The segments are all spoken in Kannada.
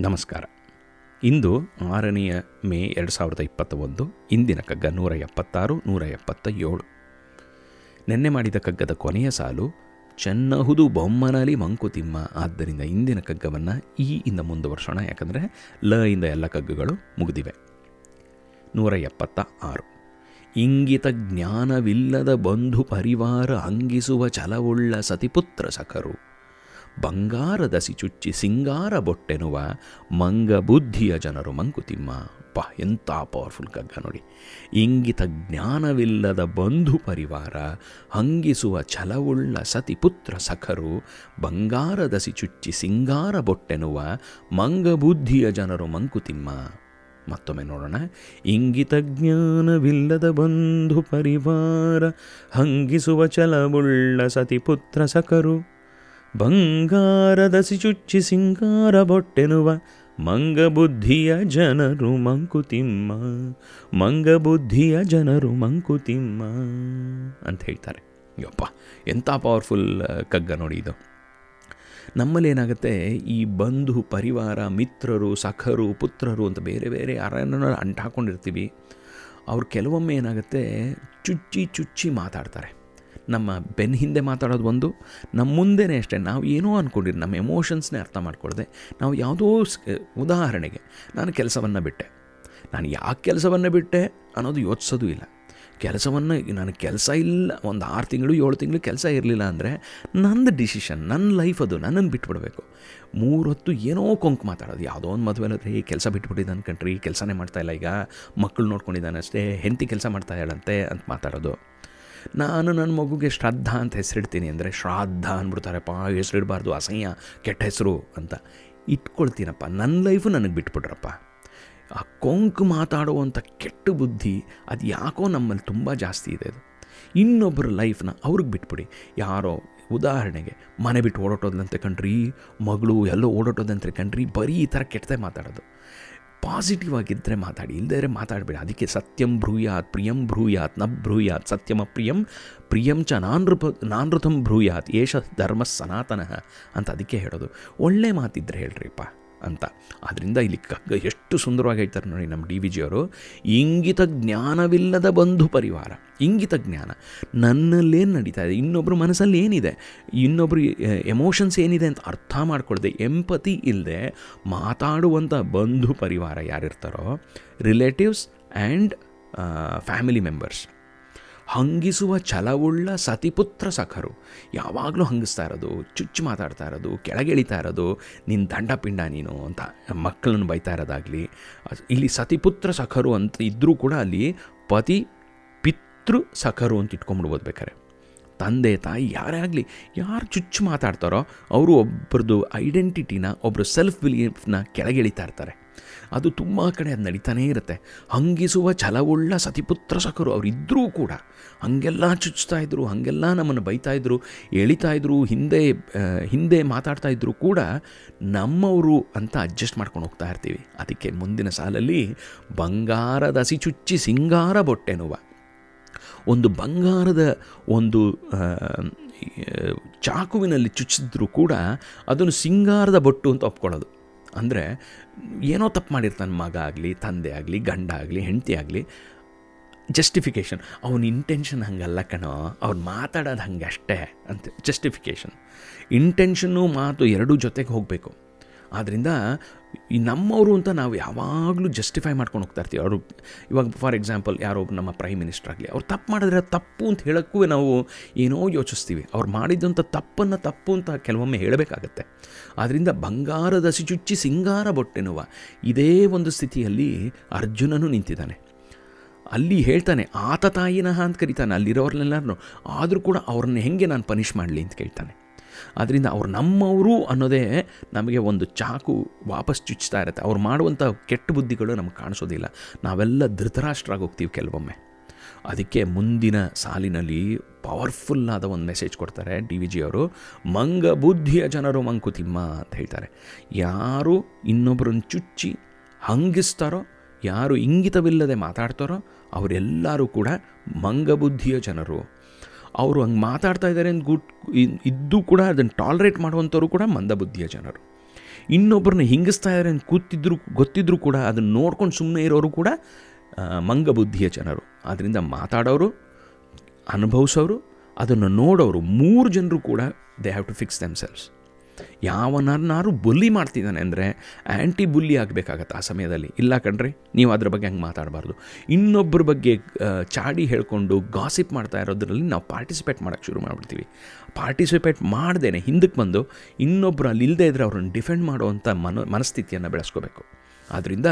ನಮಸ್ಕಾರ. ಇಂದು ಆರನೆಯ ಮೇ ಎರಡು ಸಾವಿರದ ಇಪ್ಪತ್ತ ಒಂದು ಇಂದಿನ ಕಗ್ಗ ನೂರ ಎಪ್ಪತ್ತಾರು, ನೂರ ಎಪ್ಪತ್ತ ಏಳು ನೆನ್ನೆ ಮಾಡಿದ ಕಗ್ಗದ ಕೊನೆಯ ಸಾಲು, ಚೆನ್ನಹುದು ಬೊಮ್ಮನಲಿ ಮಂಕುತಿಮ್ಮ. ಆದ್ದರಿಂದ ಇಂದಿನ ಕಗ್ಗವನ್ನು ಈ ಇಂದ ಮುಂದುವರ್ಸೋಣ, ಯಾಕಂದರೆ ಲ ಇಂದ ಎಲ್ಲ ಕಗ್ಗಗಳು ಮುಗಿದಿವೆ. ನೂರ ಎಪ್ಪತ್ತ ಆರು ಇಂಗಿತ ಜ್ಞಾನವಿಲ್ಲದ ಬಂಧು ಪರಿವಾರ ಅಂಗಿಸುವ ಛಲವುಳ್ಳ ಸತಿಪುತ್ರ ಸಖರು. ಬಂಗಾರದಸಿ ಚುಚ್ಚಿ ಸಿಂಗಾರ ಬೊಟ್ಟೆನುವ ಮಂಗ ಬುದ್ಧಿಯ ಜನರು ಮಂಕುತಿಮ್ಮ. ಪಾ ಎಂಥ ಪವರ್ಫುಲ್ ಕಗ್ಗ ನೋಡಿ. ಇಂಗಿತ ಜ್ಞಾನವಿಲ್ಲದ ಬಂಧು ಪರಿವಾರ, ಹಂಗಿಸುವ ಛಲವುಳ್ಳ ಸತಿಪುತ್ರ ಸಖರು ಬಂಗಾರದಸಿ ಚುಚ್ಚಿ ಸಿಂಗಾರ ಬೊಟ್ಟೆನುವ ಮಂಗ ಬುದ್ಧಿಯ ಜನರು ಮಂಕುತಿಮ್ಮ. ಮತ್ತೊಮ್ಮೆ ನೋಡೋಣ. ಇಂಗಿತ ಜ್ಞಾನವಿಲ್ಲದ ಬಂಧು ಪರಿವಾರ, ಹಂಗಿಸುವ ಛಲವುಳ್ಳ ಸತಿಪುತ್ರ ಸಖರು ಬಂಗಾರದಸಿ ಚುಚ್ಚಿ ಸಿಂಗಾರ ಬೊಟ್ಟೆನುವ, ಮಂಗಬುದ್ಧಿಯ ಜನರು ಮಂಕುತಿಮ್ಮ, ಮಂಗಬುದ್ಧಿಯ ಜನರು ಮಂಕುತಿಮ್ಮ ಅಂತ ಹೇಳ್ತಾರೆ. ಯಪ್ಪ, ಎಂಥ ಪವರ್ಫುಲ್ ಕಗ್ಗ ನೋಡಿ ಇದು. ನಮ್ಮಲ್ಲಿ ಏನಾಗುತ್ತೆ ಈ ಬಂಧು, ಪರಿವಾರ, ಮಿತ್ರರು, ಸಖರು, ಪುತ್ರರು ಅಂತ ಬೇರೆ ಬೇರೆ ಯಾರನ್ನ ಅಂಟು ಹಾಕ್ಕೊಂಡಿರ್ತೀವಿ ಅವ್ರು ಕೆಲವೊಮ್ಮೆ ಏನಾಗುತ್ತೆ, ಚುಚ್ಚಿ ಚುಚ್ಚಿ ಮಾತಾಡ್ತಾರೆ. ನಮ್ಮ ಬೆನ್ ಹಿಂದೆ ಮಾತಾಡೋದು ಒಂದು, ನಮ್ಮ ಮುಂದೆನೇ ಅಷ್ಟೇ. ನಾವು ಏನೋ ಅಂದ್ಕೊಂಡಿರಿ ನಮ್ಮ ಎಮೋಷನ್ಸ್ನೇ ಅರ್ಥ ಮಾಡ್ಕೊಳ್ಳದೆ ನಾವು ಯಾವುದೋ ಉದಾಹರಣೆಗೆ ನಾನು ಕೆಲಸವನ್ನು ಬಿಟ್ಟೆ. ನಾನು ಯಾಕೆ ಕೆಲಸವನ್ನು ಬಿಟ್ಟೆ ಅನ್ನೋದು ಯೋಚಿಸೋದು ಇಲ್ಲ. ಕೆಲಸವನ್ನು, ನಾನು ಕೆಲಸ ಇಲ್ಲ, ಒಂದು ಆರು ತಿಂಗಳು, ಏಳು ತಿಂಗಳು ಕೆಲಸ ಇರಲಿಲ್ಲ ಅಂದರೆ ನಂದು ಡಿಸಿಷನ್ ನನ್ನ ಲೈಫ್ ಅದು, ನನ್ನನ್ನು ಬಿಟ್ಬಿಡಬೇಕು. ಮೂರು ಹೊತ್ತು ಏನೋ ಕೊಂಕು ಮಾತಾಡೋದು. ಯಾವುದೋ ಒಂದು ಮದುವೆ ಈ ಕೆಲಸ ಬಿಟ್ಬಿಟ್ಟಿದ್ದಾನೆ ಕಣ್ರಿ ಕೆಲಸನೇ ಮಾಡ್ತಾಯಿಲ್ಲ ಈಗ. ಮಕ್ಕಳು ನೋಡ್ಕೊಂಡಿದ್ದಾನೆ ಅಷ್ಟೇ, ಹೆಂಡತಿ ಕೆಲಸ ಮಾಡ್ತಾ ಇದ್ದಾಳಂತೆ ಅಂತ ಮಾತಾಡೋದು. ನಾನು ನನ್ನ ಮಗುಗೆ ಶ್ರದ್ಧಾ ಅಂತ ಹೆಸರಿಡ್ತೀನಿ ಅಂದರೆ ಶ್ರಾದ್ದ ಅಂದ್ಬಿಡ್ತಾರಪ್ಪ, ಹೆಸರಿಡಬಾರ್ದು, ಅಸಹ್ಯ, ಕೆಟ್ಟ ಹೆಸರು ಅಂತ ಇಟ್ಕೊಳ್ತೀನಪ್ಪ. ನನ್ನ ಲೈಫು ನನಗೆ ಬಿಟ್ಬಿಟ್ರಪ್ಪ. ಆ ಕೊಂಕು ಮಾತಾಡುವಂಥ ಕೆಟ್ಟ ಬುದ್ಧಿ ಅದು ಯಾಕೋ ನಮ್ಮಲ್ಲಿ ತುಂಬ ಜಾಸ್ತಿ ಇದೆ ಅದು. ಇನ್ನೊಬ್ಬರ ಲೈಫ್ನ ಅವ್ರಿಗೆ ಬಿಟ್ಬಿಡಿ. ಯಾರೋ ಉದಾಹರಣೆಗೆ ಮನೆ ಬಿಟ್ಟು ಓಡಾಟೋದಂತೆ ಕಣ್ರಿ, ಮಗಳು ಎಲ್ಲೋ ಓಡಾಟೋದಂತೆ ಕಣ್ರಿ, ಬರೀ ಈ ಥರ ಕೆಟ್ಟದೆ ಮಾತಾಡೋದು. ಪಾಸಿಟಿವ್ ಆಗಿದ್ದರೆ ಮಾತಾಡಿ ಇಲ್ಲದೇ ಮಾತಾಡಬೇಡಿ. ಅದಕ್ಕೆ ಸತ್ಯಂ ಬ್ರೂಯಾತ್, ಪ್ರಿಯಂ ಬ್ರೂಯಾತ್, ನ ಬ್ರೂಯಾತ್, ಸತ್ಯಮ ಪ್ರಿಯಂ ಪ್ರಿಯಂ ಚ ನಾನೃಪ ನಾನೃತಂ ಬ್ರೂಯಾತ್, ಏಷ ಧರ್ಮ ಸನಾತನಃ ಅಂತ ಅದಕ್ಕೆ ಹೇಳೋದು. ಒಳ್ಳೆ ಮಾತಿದ್ರೆ ಹೇಳ್ರಿಪ್ಪ. ಅಂತ. ಆದ್ದರಿಂದ ಇಲ್ಲಿ ಕಗ್ಗ ಎಷ್ಟು ಸುಂದರವಾಗಿ ಹೇಳ್ತಾರೆ ನೋಡಿ ನಮ್ಮ ಡಿ ವಿ ಜಿಯವರು ಇಂಗಿತ ಜ್ಞಾನವಿಲ್ಲದ ಬಂಧು ಪರಿವಾರ, ಇಂಗಿತ ಜ್ಞಾನ. ನನ್ನಲ್ಲೇನು ನಡೀತಾ ಇದೆ ಇನ್ನೊಬ್ಬರು ಮನಸ್ಸಲ್ಲಿ ಏನಿದೆ ಇನ್ನೊಬ್ಬರು ಎಮೋಷನ್ಸ್ ಏನಿದೆ ಅಂತ ಅರ್ಥ ಮಾಡ್ಕೊಳ್ದೆ ಎಂಪತಿ ಇಲ್ಲದೆ ಮಾತಾಡುವಂಥ ಬಂಧು ಪರಿವಾರ ಯಾರಿರ್ತಾರೋ ರಿಲೇಟಿವ್ಸ್ ಆ್ಯಂಡ್ ಫ್ಯಾಮಿಲಿ ಮೆಂಬರ್ಸ್ ಹಂಗಿಸುವ ಛಲವುಳ್ಳ ಸತಿಪುತ್ರ ಸಖರು. ಯಾವಾಗಲೂ ಹಂಗಿಸ್ತಾ ಇರೋದು, ಚುಚ್ಚು ಮಾತಾಡ್ತಾ ಇರೋದು, ಕೆಳಗೆಳಿತಾ ಇರೋದು ನಿನ್ನ ದಂಡ ಪಿಂಡ ನೀನು ಅಂತ ಮಕ್ಕಳನ್ನು ಬೈತಾ ಇರೋದಾಗಲಿ ಇಲ್ಲಿ ಸತಿಪುತ್ರ ಸಖರು ಅಂತ ಇದ್ದರೂ ಕೂಡ ಅಲ್ಲಿ ಪತಿ, ಪಿತೃ ಸಖರು ಅಂತ ಇಟ್ಕೊಂಡ್ಬಿಡ್ಬೋದು ಬೇಕಾರೆ ತಂದೆ, ತಾಯಿ ಯಾರೇ ಆಗಲಿ, ಯಾರು ಚುಚ್ಚು ಮಾತಾಡ್ತಾರೋ, ಅವರು ಒಬ್ಬರದು ಐಡೆಂಟಿಟಿನ ಒಬ್ಬರು ಸೆಲ್ಫ್ ಬಿಲೀಫ್ನ ಕೆಳಗೆಳಿತಾ ಇರ್ತಾರೆ. ಅದು ತುಂಬ ಕಡೆ ಅದು ನಡೀತಾನೇ ಇರುತ್ತೆ. ಹಂಗಿಸುವ ಛಲವುಳ್ಳ ಸತಿಪುತ್ರ ಸಖರು ಅವರಿದ್ದರೂ ಕೂಡ ಹಾಗೆಲ್ಲ ಚುಚ್ತಾ ಇದ್ದರು ಹಾಗೆಲ್ಲ ನಮ್ಮನ್ನು ಬೈತಾಯಿದ್ರು ಎಳಿತಾಯಿದ್ರು ಹಿಂದೆ ಹಿಂದೆ ಮಾತಾಡ್ತಾ ಇದ್ರು ಕೂಡ ನಮ್ಮವರು ಅಂತ ಅಡ್ಜಸ್ಟ್ ಮಾಡ್ಕೊಂಡು ಹೋಗ್ತಾ ಇರ್ತೀವಿ. ಅದಕ್ಕೆ ಮುಂದಿನ ಸಾಲಲ್ಲಿ ಬಂಗಾರದ ಹಸಿ ಚುಚ್ಚಿ ಸಿಂಗಾರ ಬೊಟ್ಟೆನುವ. ಒಂದು ಬಂಗಾರದ ಒಂದು ಚಾಕುವಿನಲ್ಲಿ ಚುಚ್ಚಿದ್ರೂ ಕೂಡ ಅದನ್ನು ಸಿಂಗಾರದ ಬೊಟ್ಟು ಅಂತ ಒಪ್ಕೊಳ್ಳೋದು. ಅಂದರೆ ಏನೋ ತಪ್ಪು ಮಾಡಿರ್ತಾನೆ ಮಗ ಆಗಲಿ, ತಂದೆ ಆಗಲಿ, ಗಂಡ ಆಗಲಿ, ಹೆಂಡತಿ ಆಗಲಿ ಜಸ್ಟಿಫಿಕೇಷನ್ ಅವನ ಇಂಟೆನ್ಷನ್ ಹಂಗಲ್ಲ ಕಣೋ ಅವ್ರು ಮಾತಾಡೋದು ಹಂಗೆ ಅಷ್ಟೇ ಅಂತ ಜಸ್ಟಿಫಿಕೇಷನ್ ಇಂಟೆನ್ಷನ್ನು ಮಾತು ಎರಡೂ ಜೊತೆಗೆ ಹೋಗಬೇಕು. ಆದ್ದರಿಂದ ಈ ನಮ್ಮವರು ಅಂತ ನಾವು ಯಾವಾಗಲೂ ಜಸ್ಟಿಫೈ ಮಾಡ್ಕೊಂಡು ಹೋಗ್ತಾ ಇರ್ತೀವಿ. ಅವರು ಇವಾಗ ಫಾರ್ ಎಕ್ಸಾಂಪಲ್ ಯಾರೋ ನಮ್ಮ ಪ್ರೈಮ್ ಮಿನಿಸ್ಟರ್ ಆಗಲಿ, ಅವ್ರು ತಪ್ಪು ಮಾಡಿದ್ರೆ ತಪ್ಪು ಅಂತ ಹೇಳೋಕ್ಕೂ ನಾವು ಏನೋ ಯೋಚಿಸ್ತೀವಿ. ಅವ್ರು ಮಾಡಿದ್ದಂಥ ತಪ್ಪನ್ನು ತಪ್ಪು ಅಂತ ಕೆಲವೊಮ್ಮೆ ಹೇಳಬೇಕಾಗತ್ತೆ. ಆದ್ದರಿಂದ ಬಂಗಾರದ ಚುಚ್ಚಿ ಸಿಂಗಾರ ಬೊಟ್ಟೆನುವ ಇದೇ ಒಂದು ಸ್ಥಿತಿಯಲ್ಲಿ ಅರ್ಜುನನು ನಿಂತಿದ್ದಾನೆ. ಅಲ್ಲಿ ಹೇಳ್ತಾನೆ, ಆತ ತಾಯಿನಹ ಅಂತ ಕರಿತಾನೆ ಅಲ್ಲಿರೋರ್ನೆಲ್ಲರೂ ಆದರೂ ಕೂಡ ಅವ್ರನ್ನ ಹೆಂಗೆ ನಾನು ಪನಿಷ್ ಮಾಡಲಿ ಅಂತ ಕೇಳ್ತಾನೆ. ಆದ್ದರಿಂದ ಅವ್ರು ನಮ್ಮವರು ಅನ್ನೋದೇ ನಮಗೆ ಒಂದು ಚಾಕು ವಾಪಸ್ ಚುಚ್ತಾ ಇರುತ್ತೆ. ಅವ್ರು ಮಾಡುವಂಥ ಕೆಟ್ಟ ಬುದ್ಧಿಗಳು ನಮ್ಗೆ ಕಾಣಿಸೋದಿಲ್ಲ. ನಾವೆಲ್ಲ ಧೃತರಾಷ್ಟ್ರಾಗಿ ಹೋಗ್ತೀವಿ ಕೆಲವೊಮ್ಮೆ. ಅದಕ್ಕೆ ಮುಂದಿನ ಸಾಲಿನಲ್ಲಿ ಪವರ್ಫುಲ್ ಆದ ಒಂದು ಮೆಸೇಜ್ ಕೊಡ್ತಾರೆ ಡಿ ವಿ ಜಿಯವರು ಮಂಗ ಬುದ್ಧಿಯ ಜನರು ಮಂಕುತಿಮ್ಮ ಅಂತ ಹೇಳ್ತಾರೆ. ಯಾರು ಇನ್ನೊಬ್ಬರನ್ನು ಚುಚ್ಚಿ ಹಂಗಿಸ್ತಾರೋ, ಯಾರು ಇಂಗಿತವಿಲ್ಲದೆ ಮಾತಾಡ್ತಾರೋ, ಅವರೆಲ್ಲರೂ ಕೂಡ ಮಂಗಬುದ್ಧಿಯ ಜನರು. ಅವರು ಹಂಗೆ ಮಾತಾಡ್ತಾ ಇದ್ದಾರೆ ಅಂತ ಗುಟ್ ಇದ್ದು ಕೂಡ ಅದನ್ನು ಟಾಲ್ರೇಟ್ ಮಾಡುವಂಥವ್ರು ಕೂಡ ಮಂದಬುದ್ಧಿಯ ಜನರು. ಇನ್ನೊಬ್ಬರನ್ನ ಹಿಂಗಿಸ್ತಾ ಇದ್ದಾರೆ ಅಂತ ಕೂತಿದ್ರು, ಗೊತ್ತಿದ್ರು ಕೂಡ ಅದನ್ನು ನೋಡ್ಕೊಂಡು ಸುಮ್ಮನೆ ಇರೋರು ಕೂಡ ಮಂಗಬುದ್ಧಿಯ ಜನರು. ಆದ್ದರಿಂದ ಮಾತಾಡೋರು, ಅನುಭವಿಸೋರು, ಅದನ್ನು ನೋಡೋರು ಮೂರು ಜನರು ಕೂಡ they have to fix themselves ಯಾವನಾರು bully ಮಾಡ್ತಿದ್ದಾನೆ ಅಂದರೆ ಆ್ಯಂಟಿ ಬುಲ್ಲಿ ಆಗಬೇಕಾಗತ್ತೆ ಆ ಸಮಯದಲ್ಲಿ. ಇಲ್ಲ ಕಣ್ರಿ, ನೀವು ಅದ್ರ ಬಗ್ಗೆ ಹಂಗೆ ಮಾತಾಡಬಾರ್ದು. ಇನ್ನೊಬ್ಬರ ಬಗ್ಗೆ ಚಾಡಿ ಹೇಳ್ಕೊಂಡು ಗಾಸಿಪ್ ಮಾಡ್ತಾ ಇರೋದ್ರಲ್ಲಿ ನಾವು ಪಾರ್ಟಿಸಿಪೇಟ್ ಮಾಡೋಕ್ಕೆ ಶುರು ಮಾಡಿಬಿಡ್ತೀವಿ. ಪಾರ್ಟಿಸಿಪೇಟ್ ಮಾಡ್ದೇನೆ ಹಿಂದಕ್ಕೆ ಬಂದು ಇನ್ನೊಬ್ಬರು ಅಲ್ಲಿ ಇಲ್ಲದೇ ಇದ್ದರೆ ಅವ್ರನ್ನ ಡಿಫೆಂಡ್ ಮಾಡುವಂಥ ಮನ, ಮನಸ್ಥಿತಿಯನ್ನು ಬೆಳೆಸ್ಕೋಬೇಕು. ಆದ್ದರಿಂದ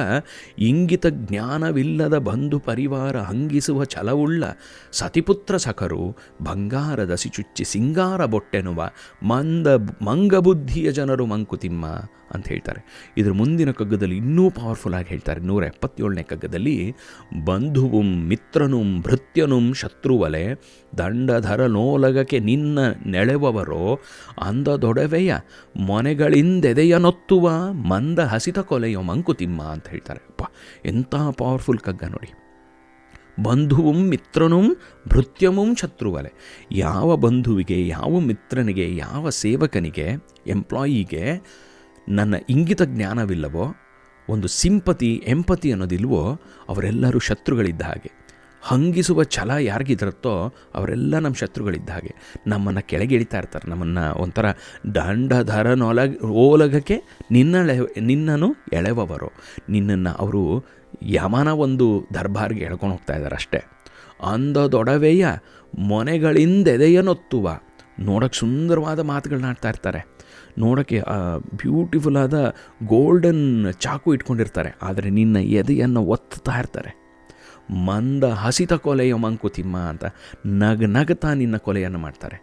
ಇಂಗಿತ ಜ್ಞಾನವಿಲ್ಲದ ಬಂಧು ಪರಿವಾರ ಹಂಗಿಸುವ ಛಲವುಳ್ಳ ಸತಿಪುತ್ರ ಸಖರು ಬಂಗಾರದ ಸಿಚುಚ್ಚಿ ಸಿಂಗಾರ ಬೊಟ್ಟೆನುವ ಮಂದ ಮಂಗಬುದ್ಧಿಯ ಜನರು ಮಂಕುತಿಮ್ಮ ಅಂತ ಹೇಳ್ತಾರೆ. ಇದ್ರ ಮುಂದಿನ ಕಗ್ಗದಲ್ಲಿ ಇನ್ನೂ ಪವರ್ಫುಲ್ ಆಗಿ ಹೇಳ್ತಾರೆ. ನೂರ ಎಪ್ಪತ್ತೇಳನೇ ಕಗ್ಗದಲ್ಲಿ ಬಂಧುವುಂ ಮಿತ್ರನುಂ ಭೃತ್ಯನುಂ ಶತ್ರುವಲೆ ದಂಡಧರ ನೋಲಗಕ್ಕೆ ನಿನ್ನ ನೆಳೆವವರೋ ಅಂದದೊಡವೆಯ ಮೊನೆಗಳಿಂದೆದೆಯನೊತ್ತುವ ಮಂದ ಹಸಿತ ಕೊಲೆಯೋ ಮಂಕುತಿಮ್ಮ ಅಂತ ಹೇಳ್ತಾರೆ. ಅಪ್ಪ ಎಂಥ ಪವರ್ಫುಲ್ ಕಗ್ಗ ನೋಡಿ. ಬಂಧುವು ಮಿತ್ರನೂ ಭೃತ್ಯಮುಂ ಶತ್ರುವಲೆ. ಯಾವ ಬಂಧುವಿಗೆ, ಯಾವ ಮಿತ್ರನಿಗೆ, ಯಾವ ಸೇವಕನಿಗೆ ಎಂಪ್ಲಾಯಿಗೆ ನನ್ನ ಇಂಗಿತ ಜ್ಞಾನವಿಲ್ಲವೋ, ಒಂದು ಸಿಂಪತಿ ಎಂಪತಿ ಅನ್ನೋದಿಲ್ವೋ, ಅವರೆಲ್ಲರೂ ಶತ್ರುಗಳಿದ್ದ ಹಾಗೆ. ಹಂಗಿಸುವ ಛಲ ಯಾರಿಗಿದಿರುತ್ತೋ ಅವರೆಲ್ಲ ನಮ್ಮ ಶತ್ರುಗಳಿದ್ದ ಹಾಗೆ. ನಮ್ಮನ್ನು ಕೆಳಗಿಳಿತಾ ಇರ್ತಾರೆ. ನಮ್ಮನ್ನು ಒಂಥರ ದಂಡಧರನೊಲಗ ಓಲಗಕ್ಕೆ ನಿನ್ನ ನಿನ್ನನು ಎಳೆವವರು. ನಿನ್ನನ್ನು ಅವರು ಯಮನ ಒಂದು ದರ್ಬಾರ್ಗೆ ಎಳ್ಕೊಂಡು ಹೋಗ್ತಾ ಇದ್ದಾರೆ ಅಷ್ಟೇ. ಅಂದದೊಡವೆಯ ಮೊನೆಗಳಿಂದೆದೆಯನೊತ್ತುವ ನೋಡೋಕ್ಕೆ ಸುಂದರವಾದ ಮಾತುಗಳನ್ನ ಆಡ್ತಾ ಇರ್ತಾರೆ. ನೋಡೋಕ್ಕೆ ಬ್ಯೂಟಿಫುಲ್ ಆದ ಗೋಲ್ಡನ್ ಚಾಕು ಇಟ್ಕೊಂಡಿರ್ತಾರೆ. ಆದರೆ ನಿನ್ನ ಎದೆಯನ್ನು ಒತ್ತುತ್ತಾ ಇರ್ತಾರೆ. ಮಂದ ಹಸಿತ ಕೊಲೆಯ ಮಂಕುತಿಮ್ಮ ಅಂತ ನಗ ನಗತಾ ನಿನ್ನ ಕೊಲೆಯನ್ನು ಮಾಡ್ತಾರೆ.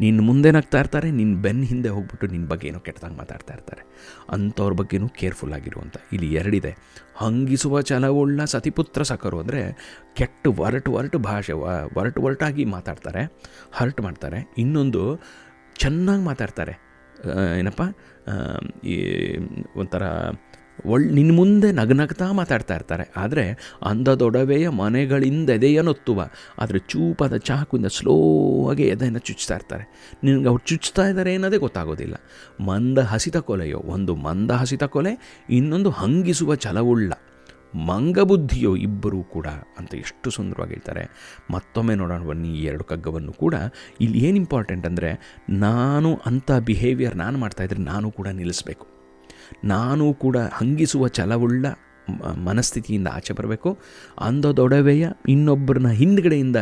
ನಿನ್ನ ಮುಂದೆ ನಗ್ತಾ ಇರ್ತಾರೆ ನಿನ್ನ ಬೆನ್ನ ಹಿಂದೆ ಹೋಗ್ಬಿಟ್ಟು ನಿನ್ನ ಬಗ್ಗೆ ಏನೋ ಕೆಟ್ಟದಾಗ ಮಾತಾಡ್ತಾ ಇರ್ತಾರೆ. ಅಂಥವ್ರ ಬಗ್ಗೆನೂ ಕೇರ್ಫುಲ್ ಆಗಿರುವಂಥ ಇಲ್ಲಿ ಎರಡಿದೆ. ಹಂಗಿಸುವ ಛಲವುಳ್ಳ ಸತಿಪುತ್ರ ಸಕರು ಅಂದರೆ ಕೆಟ್ಟ ಒರಟು ಒರಟು ಭಾಷೆ ಒರಟು ಒರಟಾಗಿ ಮಾತಾಡ್ತಾರೆ, ಹರ್ಟ್ ಮಾಡ್ತಾರೆ. ಇನ್ನೊಂದು ಚೆನ್ನಾಗಿ ಮಾತಾಡ್ತಾರೆ. ಏನಪ್ಪ? ಈ ಒಂಥರ ಒಳ್ ನಿನ್ನ ಮುಂದೆ ನಗನಗ್ತಾ ಮಾತಾಡ್ತಾ ಇರ್ತಾರೆ. ಆದರೆ ಅಂದದೊಡವೆಯ ಮನೆಗಳಿಂದ ಎದೆಯನ್ನೊತ್ತುವ ಆದರೆ ಚೂಪಾದ ಚಾಕುವಿಂದ ಸ್ಲೋ ಆಗಿ ಎದೆಯನ್ನು ಚುಚ್ತಾ ಇರ್ತಾರೆ. ನಿನಗೆ ಅವ್ರು ಚುಚ್ತಾ ಇದ್ದಾರೆ ಅನ್ನೋದೇ ಗೊತ್ತಾಗೋದಿಲ್ಲ. ಮಂದ ಹಸಿತ ಕೊಲೆಯೋ, ಒಂದು ಮಂದ ಹಸಿತ ಕೊಲೆ, ಇನ್ನೊಂದು ಹಂಗಿಸುವ ಛಲವುಳ್ಳ ಮಂಗಬುದ್ಧಿಯೋ ಇಬ್ಬರೂ ಕೂಡ ಅಂತ ಎಷ್ಟು ಸುಂದರವಾಗಿ ಹೇಳ್ತಾರೆ. ಮತ್ತೊಮ್ಮೆ ನೋಡೋಣ ಬನ್ನಿ ಈ ಎರಡು ಕಗ್ಗವನ್ನು ಕೂಡ. ಇಲ್ಲಿ ಏನು ಇಂಪಾರ್ಟೆಂಟ್ ಅಂದರೆ, ನಾನು ಅಂಥ ಬಿಹೇವಿಯರ್ ನಾನು ಮಾಡ್ತಾಯಿದ್ರೆ ನಾನು ಕೂಡ ನಿಲ್ಲಿಸಬೇಕು. ನಾನು ಕೂಡ ಹಂಗಿಸುವ ಛಲವುಳ್ಳ ಮನಸ್ಥಿತಿಯಿಂದ ಆಚೆ ಬರಬೇಕು. ಅಂದದೊಡವೆಯ ಇನ್ನೊಬ್ಬರನ್ನ ಹಿಂದ್ಗಡೆಯಿಂದ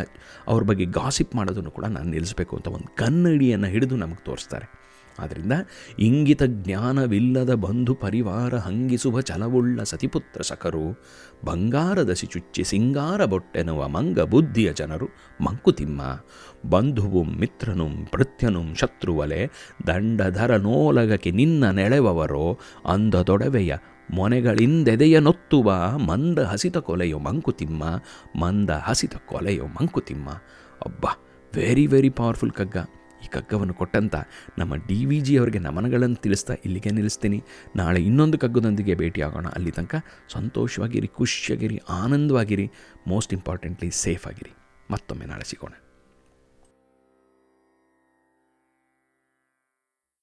ಅವ್ರ ಬಗ್ಗೆ ಗಾಸಿಪ್ ಮಾಡೋದನ್ನು ಕೂಡ ನಾನು ನಿಲ್ಲಿಸಬೇಕು ಅಂತ ಒಂದು ಕನ್ನಡಿಯನ್ನು ಹಿಡಿದು ನಮಗೆ ತೋರಿಸ್ತಾರೆ. ಆದ್ದರಿಂದ ಇಂಗಿತ ಜ್ಞಾನವಿಲ್ಲದ ಬಂಧು ಪರಿವಾರ ಹಂಗಿಸುವ ಛಲವುಳ್ಳ ಸತಿಪುತ್ರ ಸಖರು ಬಂಗಾರದ ಶಿಚುಚ್ಚಿ ಸಿಂಗಾರ ಬೊಟ್ಟೆನುವ ಮಂಗ ಬುದ್ಧಿಯ ಜನರು ಮಂಕುತಿಮ್ಮ. ಬಂಧುವು ಮಿತ್ರನುಂ ಭೃತ್ಯನುಂ ಶತ್ರುವಲೆ, ದಂಡಧರ ನೋಲಗಕ್ಕೆ ನಿನ್ನ ನೆಳೆವವರೋ ಅಂದದೊಡವೆಯ ಮೊನೆಗಳಿಂದೆದೆಯ ನೊತ್ತುವ ಮಂದ ಹಸಿತ ಕೊಲೆಯೋ ಮಂಕುತಿಮ್ಮ, ಮಂದ ಹಸಿತ ಕೊಲೆಯೋ ಮಂಕುತಿಮ್ಮ. ಅಬ್ಬಾ ವೆರಿ ವೆರಿ ಪವರ್ಫುಲ್ ಕಗ್ಗ. ಈ ಕಗ್ಗವನ್ನು ಕೊಟ್ಟಂತ ನಮ್ಮ ಡಿ ವಿ ಜಿ ಅವರಿಗೆ ನಮನಗಳನ್ನು ತಿಳಿಸ್ತಾ ಇಲ್ಲಿಗೆ ನಿಲ್ಲಿಸ್ತೀನಿ. ನಾಳೆ ಇನ್ನೊಂದು ಕಗ್ಗದೊಂದಿಗೆ ಭೇಟಿಯಾಗೋಣ. ಅಲ್ಲಿ ತನಕ ಸಂತೋಷವಾಗಿರಿ, ಖುಷಿಯಾಗಿರಿ, ಆನಂದವಾಗಿರಿ ಮೋಸ್ಟ್ ಇಂಪಾರ್ಟೆಂಟ್ಲಿ ಸೇಫ್ ಆಗಿರಿ. ಮತ್ತೊಮ್ಮೆ ನಾಳೆ ಸಿಗೋಣ.